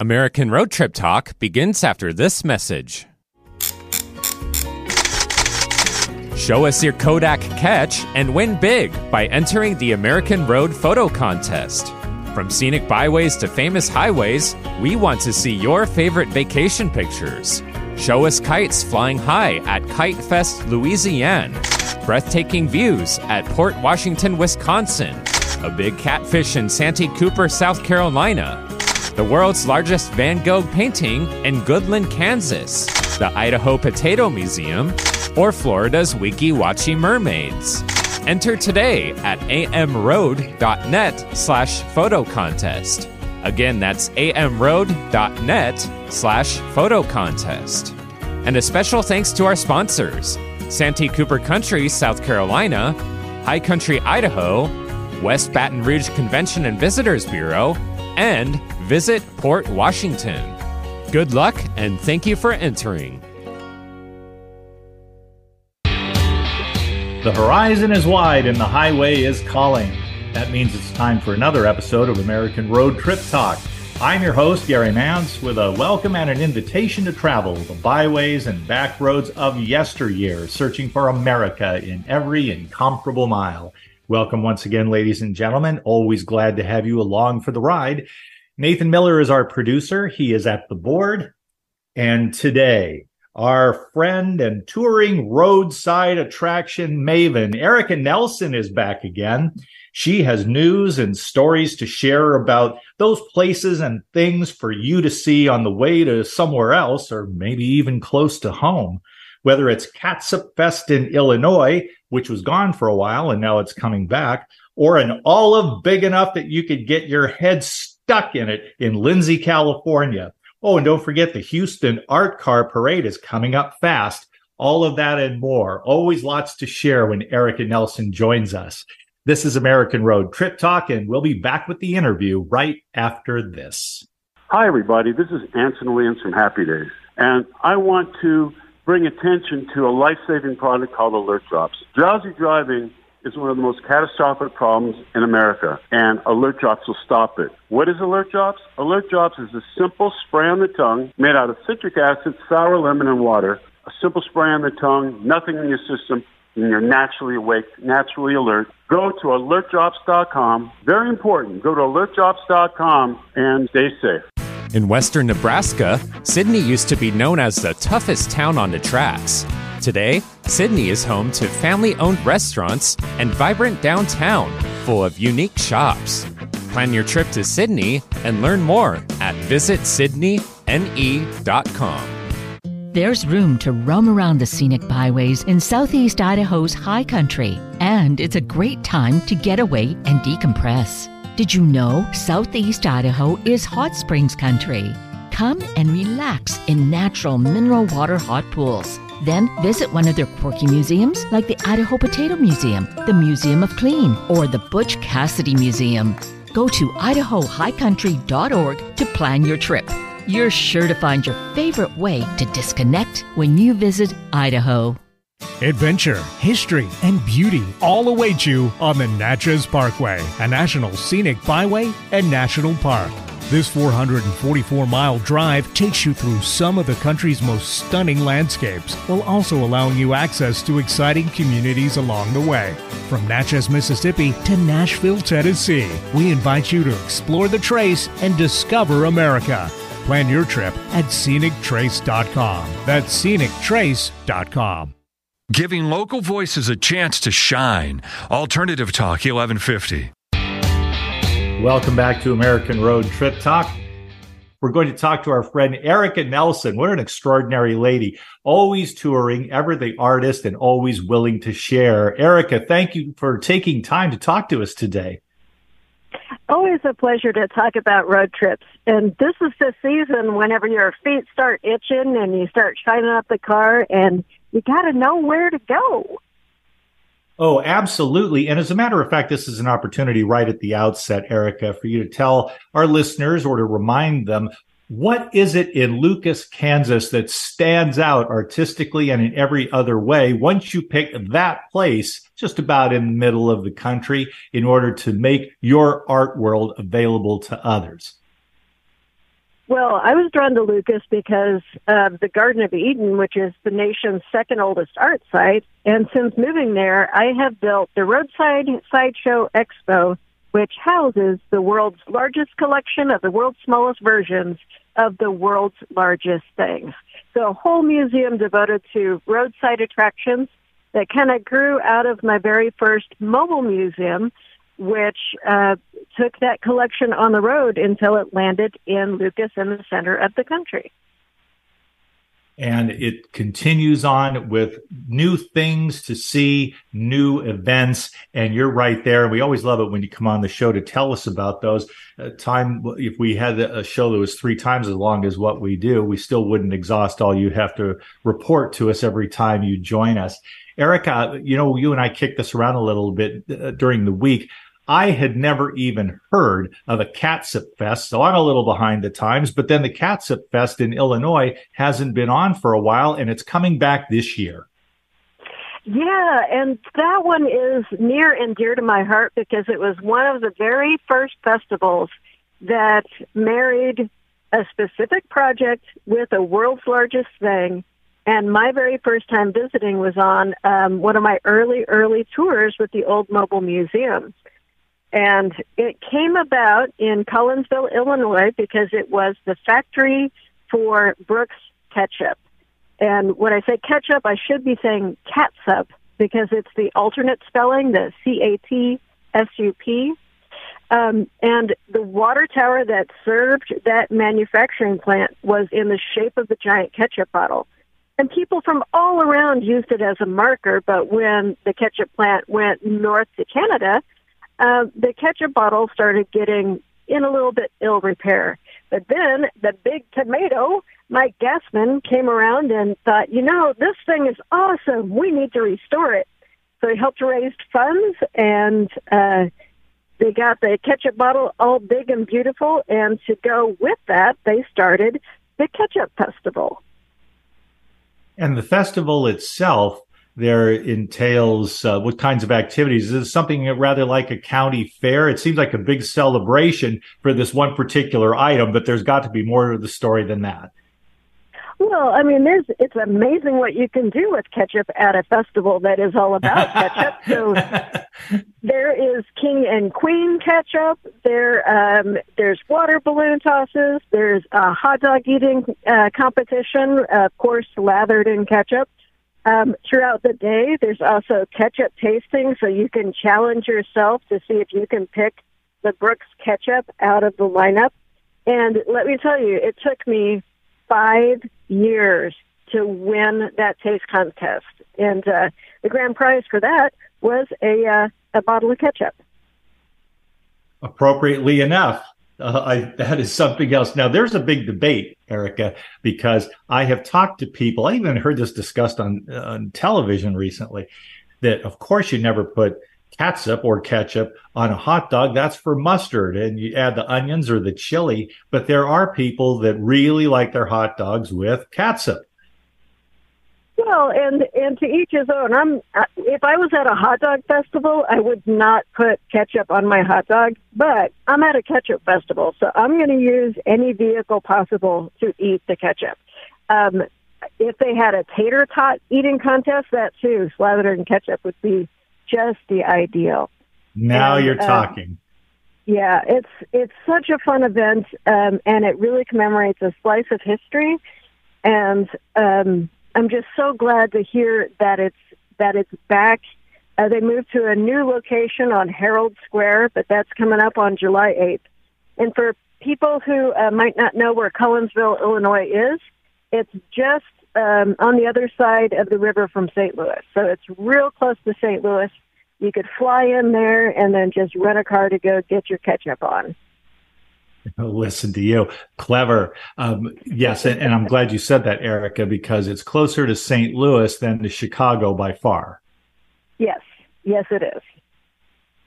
American Road Trip Talk begins after this message. Show us your Kodak catch and win big by entering the American Road Photo Contest. From scenic byways to famous highways, we want to see your favorite vacation pictures. Show us kites flying high at Kite Fest, Louisiana, breathtaking views at Port Washington, Wisconsin, a big catfish in Santee Cooper, South Carolina, the world's largest Van Gogh painting in Goodland, Kansas, the Idaho Potato Museum, or Florida's Weeki Wachee Mermaids. Enter today at amroad.net slash photo contest. Again, that's amroad.net slash photo contest. And a special thanks to our sponsors Santee Cooper Country, South Carolina, High Country, Idaho, West Baton Rouge Convention and Visitors Bureau, and Visit Port Washington. Good luck and thank you for entering. The horizon is wide and the highway is calling. That means it's time for another episode of American Road Trip Talk. I'm your host, Gary Nance, with a welcome and an invitation to travel the byways and back roads of yesteryear, searching for America in every incomparable mile. Welcome once again, ladies and gentlemen. Always glad to have you along for the ride. Nathan Miller is our producer. He is at the board. And today, our friend and touring roadside attraction maven, Erika Nelson, is back again. She has news and stories to share about those places and things for you to see on the way to somewhere else, or maybe even close to home. Whether it's Catsup Fest in Illinois, which was gone for a while and now it's coming back, or an olive big enough that you could get your head stuck in it in Lindsay, California. Oh, and don't forget the Houston Art Car Parade is coming up fast. All of that and more. Always lots to share when Erika Nelson joins us. This is American Road Trip Talk, and we'll be back with the interview right after this. Hi, everybody. This is Anson Williams from Happy Days, and I want to bring attention to a life saving product called Alert Drops. Drowsy driving is one of the most catastrophic problems in America, and Alert Drops will stop it. What is Alert Drops? Alert Drops is a simple spray on the tongue made out of citric acid, sour lemon, and water. A simple spray on the tongue, nothing in your system, and you're naturally awake, naturally alert. Go to alertdrops.com. Very important. Go to alertdrops.com and stay safe. In western Nebraska, Sidney used to be known as the toughest town on the tracks. Today, Sidney is home to family owned restaurants and vibrant downtown full of unique shops. Plan your trip to Sidney and learn more at visitsidneyne.com. There's room to roam around the scenic byways in southeast Idaho's high country, and it's a great time to get away and decompress. Did you know southeast Idaho is hot springs country? Come and relax in natural mineral water hot pools. Then visit one of their quirky museums like the Idaho Potato Museum, the Museum of Clean, or the Butch Cassidy Museum. Go to idahohighcountry.org to plan your trip. You're sure to find your favorite way to disconnect when you visit Idaho. Adventure, history, and beauty all await you on the Natchez Parkway, a national scenic byway and national park. This 444 mile drive takes you through some of the country's most stunning landscapes, while also allowing you access to exciting communities along the way. From Natchez, Mississippi to Nashville, Tennessee, we invite you to explore the trace and discover America. Plan your trip at scenictrace.com. That's scenictrace.com. Giving local voices a chance to shine. Alternative Talk 1150. Welcome back to American Road Trip Talk. We're going to talk to our friend Erika Nelson. What an extraordinary lady. Always touring, ever the artist, and always willing to share. Erika, thank you for taking time to talk to us today. Always a pleasure to talk about road trips. And this is the season whenever your feet start itching and you start shining up the car and you got to know where to go. Oh, absolutely. And as a matter of fact, this is an opportunity right at the outset, Erika, for you to tell our listeners or to remind them what is it in Lucas, Kansas that stands out artistically and in every other way once you pick that place just about in the middle of the country in order to make your art world available to others? Well, I was drawn to Lucas because of the Garden of Eden, which is the nation's second oldest art site. And since moving there, I have built the Roadside Sideshow Expo, which houses the world's largest collection of the world's smallest versions of the world's largest things. So a whole museum devoted to roadside attractions that kind of grew out of my very first mobile museum, which uh, took that collection on the road until it landed in Lucas in the center of the country. And it continues on with new things to see, new events. And you're right there. And we always love it when you come on the show to tell us about those. Uh, time, if we had a show that was three times as long as what we do, we still wouldn't exhaust all you have to report to us every time you join us. Erika, you know, you and I kicked this around a little bit uh, during the week. I had never even heard of a Catsup Fest, so I'm a little behind the times. But then the Catsup Fest in Illinois hasn't been on for a while, and it's coming back this year. Yeah, and that one is near and dear to my heart because it was one of the very first festivals that married a specific project with a world's largest thing. And my very first time visiting was on um, one of my early, early tours with the Old Mobile Museum. And it came about in Collinsville, Illinois, because it was the factory for Brooks ketchup. And when I say ketchup, I should be saying catsup because it's the alternate spelling, the C A T S U P. Um, and the water tower that served that manufacturing plant was in the shape of the giant ketchup bottle. And people from all around used it as a marker, but when the ketchup plant went north to Canada, uh, the ketchup bottle started getting in a little bit ill repair. But then the big tomato, Mike Gassman, came around and thought, you know, this thing is awesome. We need to restore it. So he helped raise funds and uh, they got the ketchup bottle all big and beautiful. And to go with that, they started the Ketchup Festival. And the festival itself there entails uh, what kinds of activities? Is something rather like a county fair? It seems like a big celebration for this one particular item, but there's got to be more to the story than that. Well, I mean, there's it's amazing what you can do with ketchup at a festival that is all about ketchup. So there is king and queen ketchup. There, um, there's water balloon tosses. There's a hot dog eating uh, competition, of course, lathered in ketchup. Um, throughout the day, there's also ketchup tasting, so you can challenge yourself to see if you can pick the Brooks ketchup out of the lineup. And let me tell you, it took me five years to win that taste contest, and uh, the grand prize for that was a uh, a bottle of ketchup. Appropriately enough, uh, I, that is something else. Now, there's a big debate, Erika, because I have talked to people. I even heard this discussed on, on television recently that, of course, you never put catsup or ketchup on a hot dog. That's for mustard and you add the onions or the chili. But there are people that really like their hot dogs with catsup. Well, and and to each his own. I'm if I was at a hot dog festival, I would not put ketchup on my hot dog. But I'm at a ketchup festival, so I'm going to use any vehicle possible to eat the ketchup. Um, if they had a tater tot eating contest, that too, slathered in ketchup would be just the ideal. Now and, you're uh, talking. Yeah, it's it's such a fun event, um, and it really commemorates a slice of history. And um, I'm just so glad to hear that it's that it's back. Uh, they moved to a new location on Herald Square, but that's coming up on July 8th. And for people who uh, might not know where Collinsville, Illinois is, it's just um, on the other side of the river from St. Louis. So it's real close to St. Louis. You could fly in there and then just rent a car to go get your ketchup on. Listen to you. Clever. Um, yes. And, and, I'm glad you said that, Erika, because it's closer to St. Louis than to Chicago by far. Yes. Yes, it is.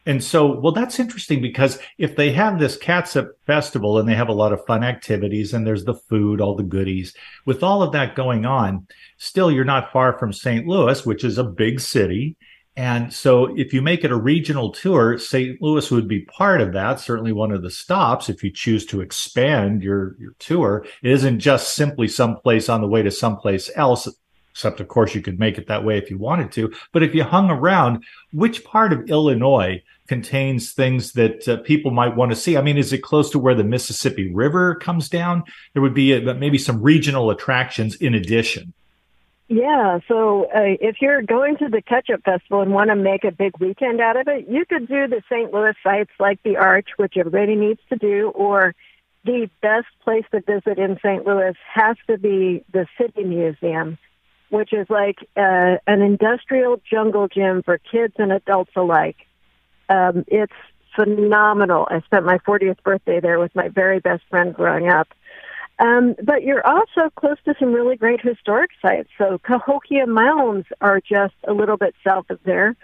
And so, well, that's interesting because if they have this Catsup festival and they have a lot of fun activities and there's the food, all the goodies, with all of that going on, still you're not far from St. Louis, which is a big city And so if you make it a regional tour, St. Louis would be part of that, certainly one of the stops if you choose to expand your, your tour. It isn't just simply someplace on the way to someplace else, except of course you could make it that way if you wanted to. But if you hung around, which part of Illinois contains things that uh, people might want to see? I mean, is it close to where the Mississippi River comes down? There would be a, maybe some regional attractions in addition. Yeah, so uh, if you're going to the Ketchup Festival and want to make a big weekend out of it, you could do the St. Louis sites like the Arch, which everybody needs to do, or the best place to visit in St. Louis has to be the City Museum, which is like uh, an industrial jungle gym for kids and adults alike. Um, it's phenomenal. I spent my 40th birthday there with my very best friend growing up. Um, but you're also close to some really great historic sites. So Cahokia Mounds are just a little bit south of there.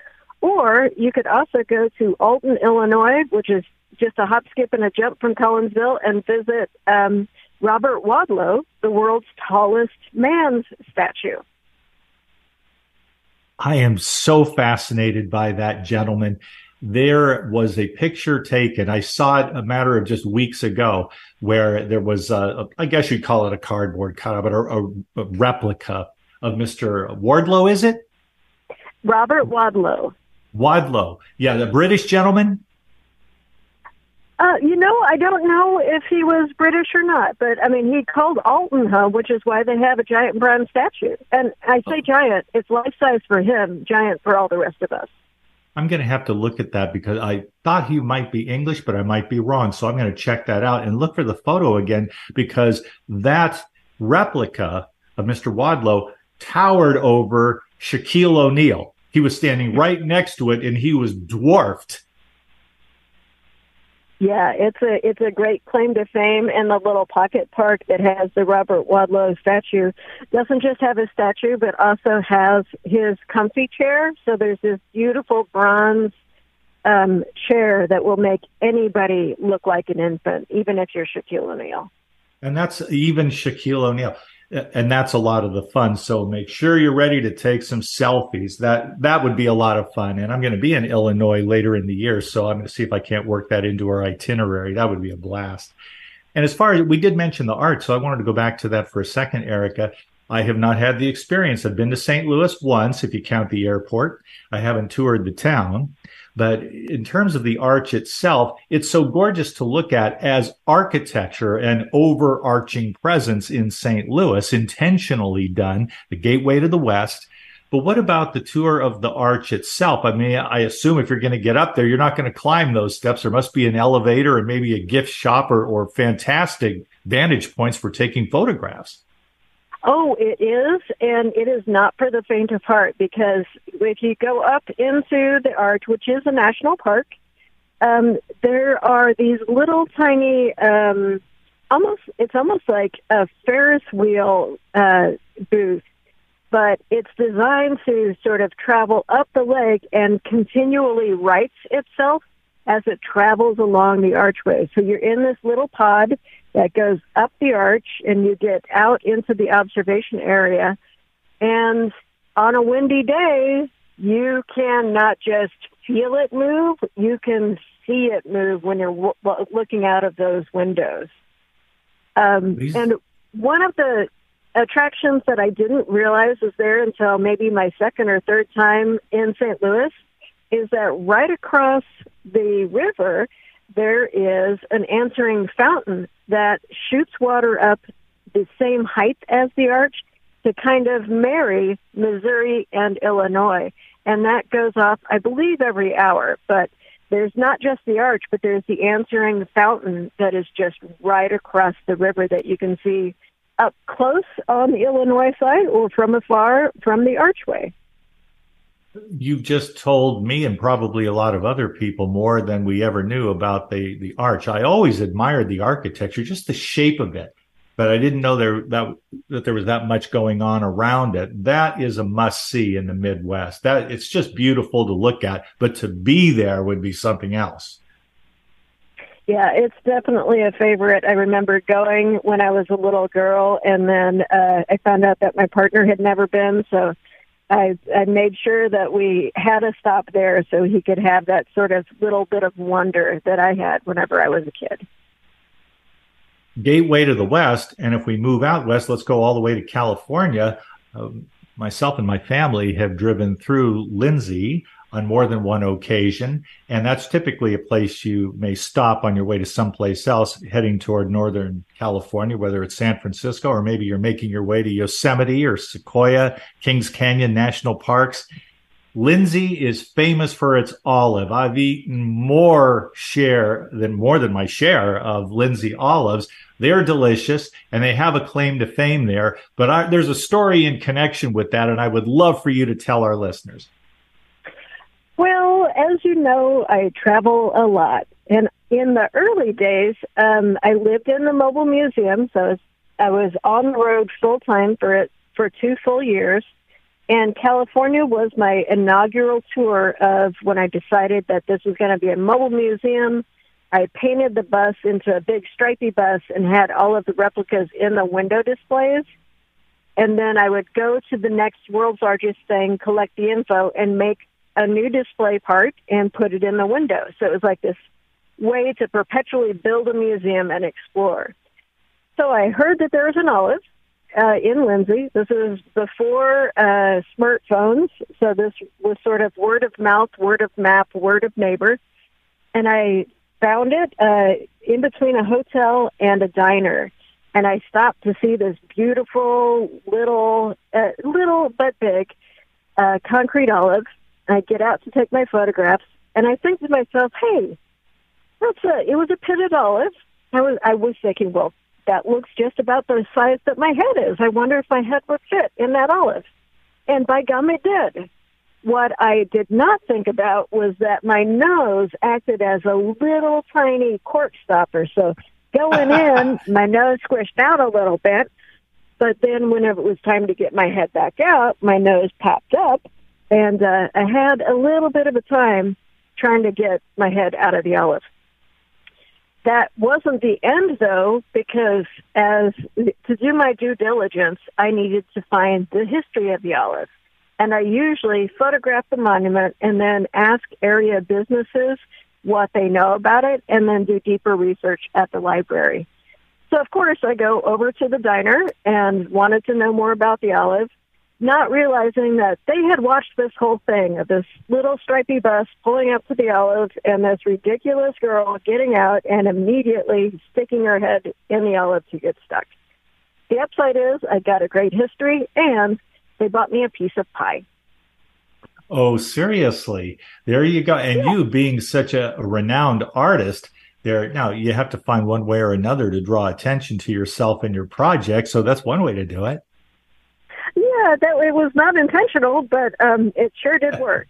Or you could also go to Alton, Illinois, which is just a hop, skip, and a jump from Collinsville, and visit um, Robert Wadlow, the world's tallest man's statue. I am so fascinated by that gentleman there was a picture taken. I saw it a matter of just weeks ago where there was, a, I guess you'd call it a cardboard cutout, but a, a, replica of Mr. Wardlow, is it? Robert Wadlow. Wadlow. Yeah, the British gentleman. Uh, you know, I don't know if he was British or not, but I mean, he called Alton home, which is why they have a giant bronze statue. And I say oh. giant, it's life size for him, giant for all the rest of us. I'm going to have to look at that because I thought he might be English, but I might be wrong. So I'm going to check that out and look for the photo again because that replica of Mr. Wadlow towered over Shaquille O'Neal. He was standing right next to it and he was dwarfed yeah, it's a it's a great claim to fame, and the little pocket park that has the Robert Wadlow statue doesn't just have his statue, but also has his comfy chair. So there's this beautiful bronze um, chair that will make anybody look like an infant, even if you're Shaquille O'Neal. And that's even Shaquille O'Neal and that's a lot of the fun. So make sure you're ready to take some selfies. That that would be a lot of fun. And I'm going to be in Illinois later in the year, so I'm going to see if I can't work that into our itinerary. That would be a blast. And as far as we did mention the art, so I wanted to go back to that for a second, Erika. I have not had the experience. I've been to St. Louis once, if you count the airport. I haven't toured the town. But in terms of the arch itself, it's so gorgeous to look at as architecture and overarching presence in St. Louis, intentionally done, the gateway to the west. But what about the tour of the arch itself? I mean, I assume if you're going to get up there, you're not going to climb those steps. There must be an elevator and maybe a gift shop or, or fantastic vantage points for taking photographs. Oh, it is, and it is not for the faint of heart because if you go up into the arch, which is a national park, um, there are these little tiny, um, almost it's almost like a Ferris wheel uh, booth, but it's designed to sort of travel up the lake and continually rights itself as it travels along the archway. So you're in this little pod that goes up the arch and you get out into the observation area. And on a windy day, you can not just feel it move, you can see it move when you're w- looking out of those windows. Um, and one of the attractions that I didn't realize was there until maybe my second or third time in St. Louis is that right across the river, there is an answering fountain that shoots water up the same height as the arch to kind of marry Missouri and Illinois. And that goes off, I believe, every hour. But there's not just the arch, but there's the answering fountain that is just right across the river that you can see up close on the Illinois side or from afar from the archway you've just told me and probably a lot of other people more than we ever knew about the the arch. I always admired the architecture, just the shape of it, but I didn't know there that that there was that much going on around it. That is a must see in the Midwest. That it's just beautiful to look at, but to be there would be something else. Yeah, it's definitely a favorite. I remember going when I was a little girl, and then uh, I found out that my partner had never been, so I, I made sure that we had a stop there so he could have that sort of little bit of wonder that I had whenever I was a kid. Gateway to the West. And if we move out west, let's go all the way to California. Um, myself and my family have driven through Lindsay on more than one occasion. And that's typically a place you may stop on your way to someplace else heading toward Northern California, whether it's San Francisco or maybe you're making your way to Yosemite or Sequoia, Kings Canyon National Parks. Lindsay is famous for its olive. I've eaten more share than more than my share of Lindsay olives. They're delicious and they have a claim to fame there. But I, there's a story in connection with that, and I would love for you to tell our listeners. As you know, I travel a lot. And in the early days, um, I lived in the mobile museum, so I was, I was on the road full time for it for two full years. And California was my inaugural tour of when I decided that this was going to be a mobile museum. I painted the bus into a big stripy bus and had all of the replicas in the window displays. And then I would go to the next world's largest thing, collect the info, and make a new display part and put it in the window. So it was like this way to perpetually build a museum and explore. So I heard that there was an olive uh, in Lindsay. This is before uh, smartphones, so this was sort of word of mouth, word of map, word of neighbor. And I found it uh, in between a hotel and a diner. And I stopped to see this beautiful little, uh, little but big uh, concrete olive I get out to take my photographs, and I think to myself, "Hey, that's a it was a pitted olive." I was I was thinking, well, that looks just about the size that my head is. I wonder if my head would fit in that olive. And by gum, it did. What I did not think about was that my nose acted as a little tiny cork stopper. So going in, my nose squished out a little bit. But then whenever it was time to get my head back out, my nose popped up and uh, I had a little bit of a time trying to get my head out of the olive. That wasn't the end though, because as to do my due diligence, I needed to find the history of the olive. And I usually photograph the monument and then ask area businesses what they know about it and then do deeper research at the library. So of course I go over to the diner and wanted to know more about the olive not realizing that they had watched this whole thing of this little stripy bus pulling up to the olive and this ridiculous girl getting out and immediately sticking her head in the olive to get stuck. The upside is I got a great history and they bought me a piece of pie. Oh, seriously. There you go. And yeah. you being such a, a renowned artist, there now you have to find one way or another to draw attention to yourself and your project. So that's one way to do it. Yeah, that it was not intentional, but um, it sure did work.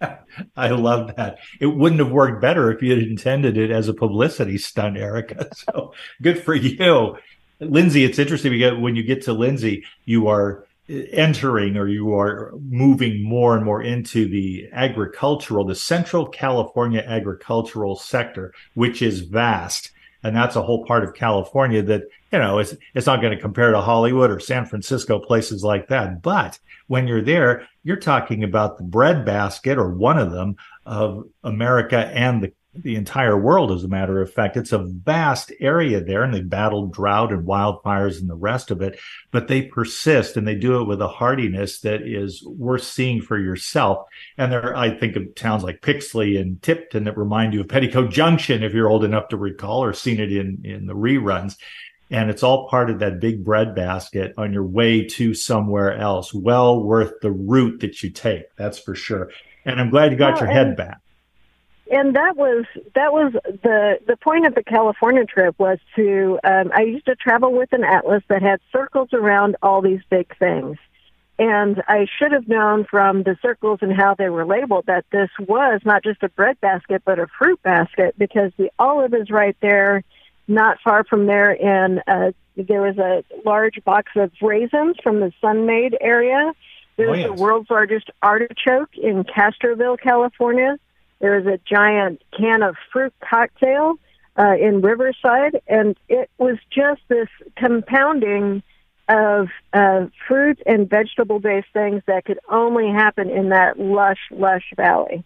I love that. It wouldn't have worked better if you had intended it as a publicity stunt, Erika. So good for you. Lindsay, it's interesting because when you get to Lindsay, you are entering or you are moving more and more into the agricultural, the Central California agricultural sector, which is vast and that's a whole part of California that you know it's it's not going to compare to Hollywood or San Francisco places like that. But when you're there, you're talking about the breadbasket or one of them of America and the the entire world, as a matter of fact. It's a vast area there, and they battled drought and wildfires and the rest of it, but they persist and they do it with a hardiness that is worth seeing for yourself. And there, I think of towns like Pixley and Tipton that remind you of Petticoat Junction, if you're old enough to recall or seen it in, in the reruns. And it's all part of that big breadbasket on your way to somewhere else. Well worth the route that you take. That's for sure. And I'm glad you got well, your head back and that was that was the the point of the California trip was to um, I used to travel with an atlas that had circles around all these big things, and I should have known from the circles and how they were labeled that this was not just a bread basket but a fruit basket because the olive is right there, not far from there. In uh, there was a large box of raisins from the Sun-Maid area. There's oh, yes. the world's largest artichoke in Castroville, California there was a giant can of fruit cocktail uh, in Riverside, and it was just this compounding of uh, fruit and vegetable based things that could only happen in that lush, lush valley.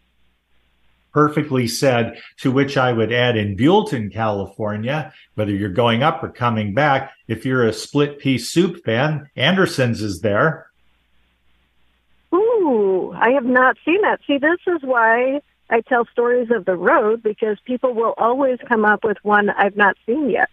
Perfectly said, to which I would add in Buellton, California, whether you're going up or coming back, if you're a split pea soup fan, Andersen's is there. Ooh, I have not seen that. See, this is why I tell stories of the road because people will always come up with one I've not seen yet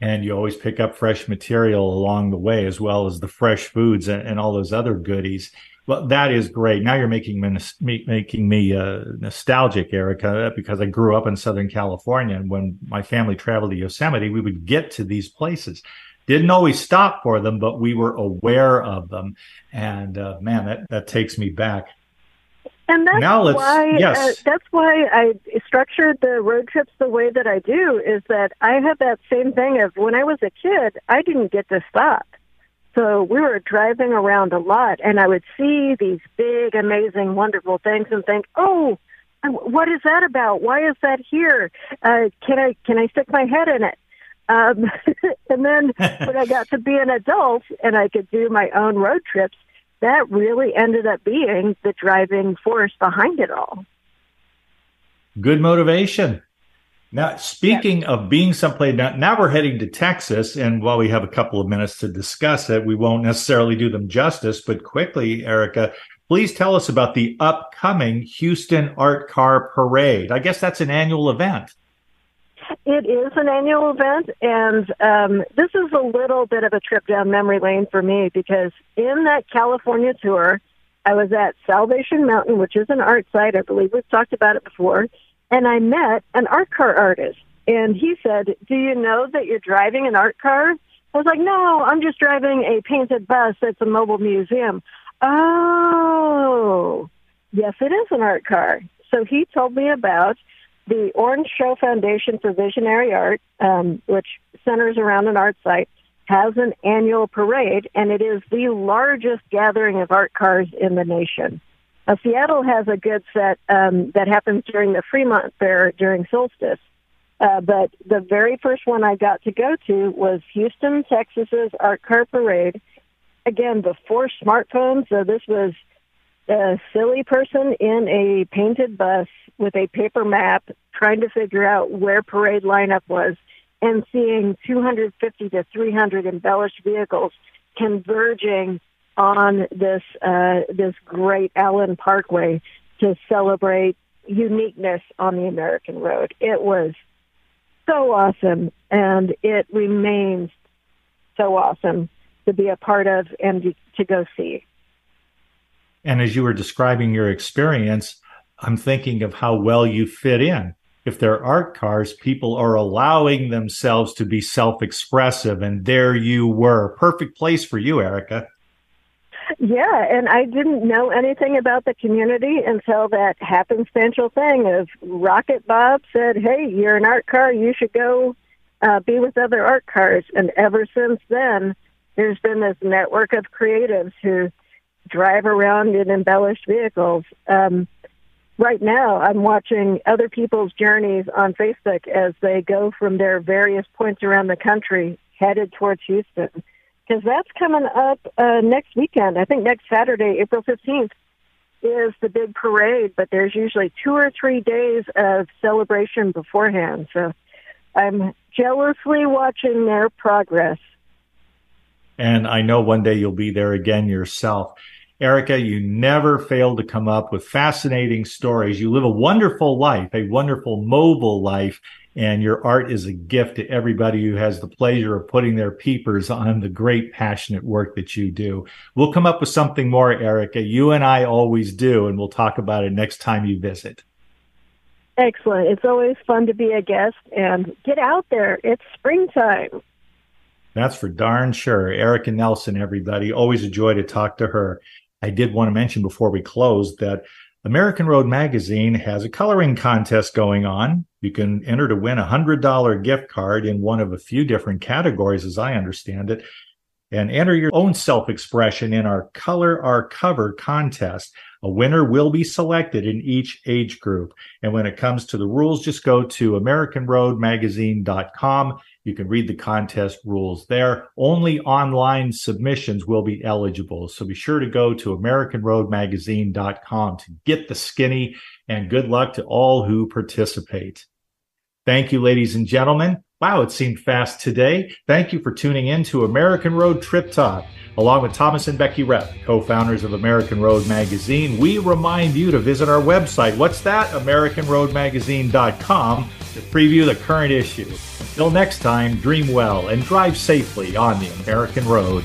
and you always pick up fresh material along the way as well as the fresh foods and, and all those other goodies well that is great now you're making me making me uh, nostalgic erika because i grew up in southern california and when my family traveled to yosemite we would get to these places didn't always stop for them but we were aware of them and uh, man that, that takes me back and that's why yes. uh, that's why I structured the road trips the way that I do is that I had that same thing of when I was a kid, I didn't get to stop. So we were driving around a lot and I would see these big, amazing, wonderful things and think, "Oh, what is that about? Why is that here? Uh, can I can I stick my head in it?" Um, and then when I got to be an adult and I could do my own road trips, that really ended up being the driving force behind it all. Good motivation. Now, speaking of being someplace, now, now, we're heading to Texas. And while we have a couple of minutes to discuss it, we won't necessarily do them justice. But quickly, Erika, please tell us about the upcoming Houston Art Car Parade. I guess that's an annual event. It is an annual event, and um, this is a little bit of a trip down memory lane for me because in that California tour, I was at Salvation Mountain, which is an art site. I believe we've talked about it before. And I met an art car artist. And he said, Do you know that you're driving an art car? I was like, No, I'm just driving a painted bus that's a mobile museum. Oh, yes, it is an art car. So he told me about the Orange Show Foundation for Visionary Art, um, which centers around an art site, has an annual parade, and it is the largest gathering of art cars in the nation. Uh, Seattle has a good set um, that happens during the Fremont Fair during solstice. Uh, but the very first one I got to go to was Houston, Texas's Art Car Parade. Again, before smartphones, so this was a silly person in a painted bus with a paper map trying to figure out where parade lineup was and seeing 250 to 300 embellished vehicles converging on this uh, this great Allen Parkway to celebrate uniqueness on the American road. It was so awesome, and it remains so awesome to be a part of and to go see. And as you were describing your experience, I'm thinking of how well you fit in. If they're art cars, people are allowing themselves to be self expressive. And there you were. Perfect place for you, Erika. Yeah, and I didn't know anything about the community until that happenstantial thing of Rocket Bob said, Hey, you're an art car. You should go uh, be with other art cars. And ever since then, there's been this network of creatives who drive around in embellished vehicles. Um, right now, I'm watching other people's journeys on Facebook as they go from their various points around the country headed towards Houston. Because that's coming up uh, next weekend. I think next Saturday, April 15th, is the big parade, but there's usually two or three days of celebration beforehand. So I'm jealously watching their progress. And I know one day you'll be there again yourself. Erika, you never fail to come up with fascinating stories. You live a wonderful life, a wonderful mobile life, and your art is a gift to everybody who has the pleasure of putting their peepers on the great passionate work that you do. We'll come up with something more, Erika. You and I always do, and we'll talk about it next time you visit. Excellent. It's always fun to be a guest and get out there. It's springtime. That's for darn sure. Erika Nelson, everybody. Always a joy to talk to her. I did want to mention before we close that American Road Magazine has a coloring contest going on. You can enter to win a hundred dollar gift card in one of a few different categories, as I understand it, and enter your own self expression in our Color Our Cover contest. A winner will be selected in each age group. And when it comes to the rules, just go to AmericanRoadMagazine.com You can read the contest rules there. Only online submissions will be eligible. So be sure to go to AmericanRoadMagazine.com to get the skinny and good luck to all who participate. Thank you, ladies and gentlemen. Wow, it seemed fast today. Thank you for tuning in to American Road Trip Talk. Along with Thomas and Becky Repp, co founders of American Road Magazine, we remind you to visit our website. What's that? AmericanRoadMagazine.com to preview the current issue. Until next time, dream well and drive safely on the American road.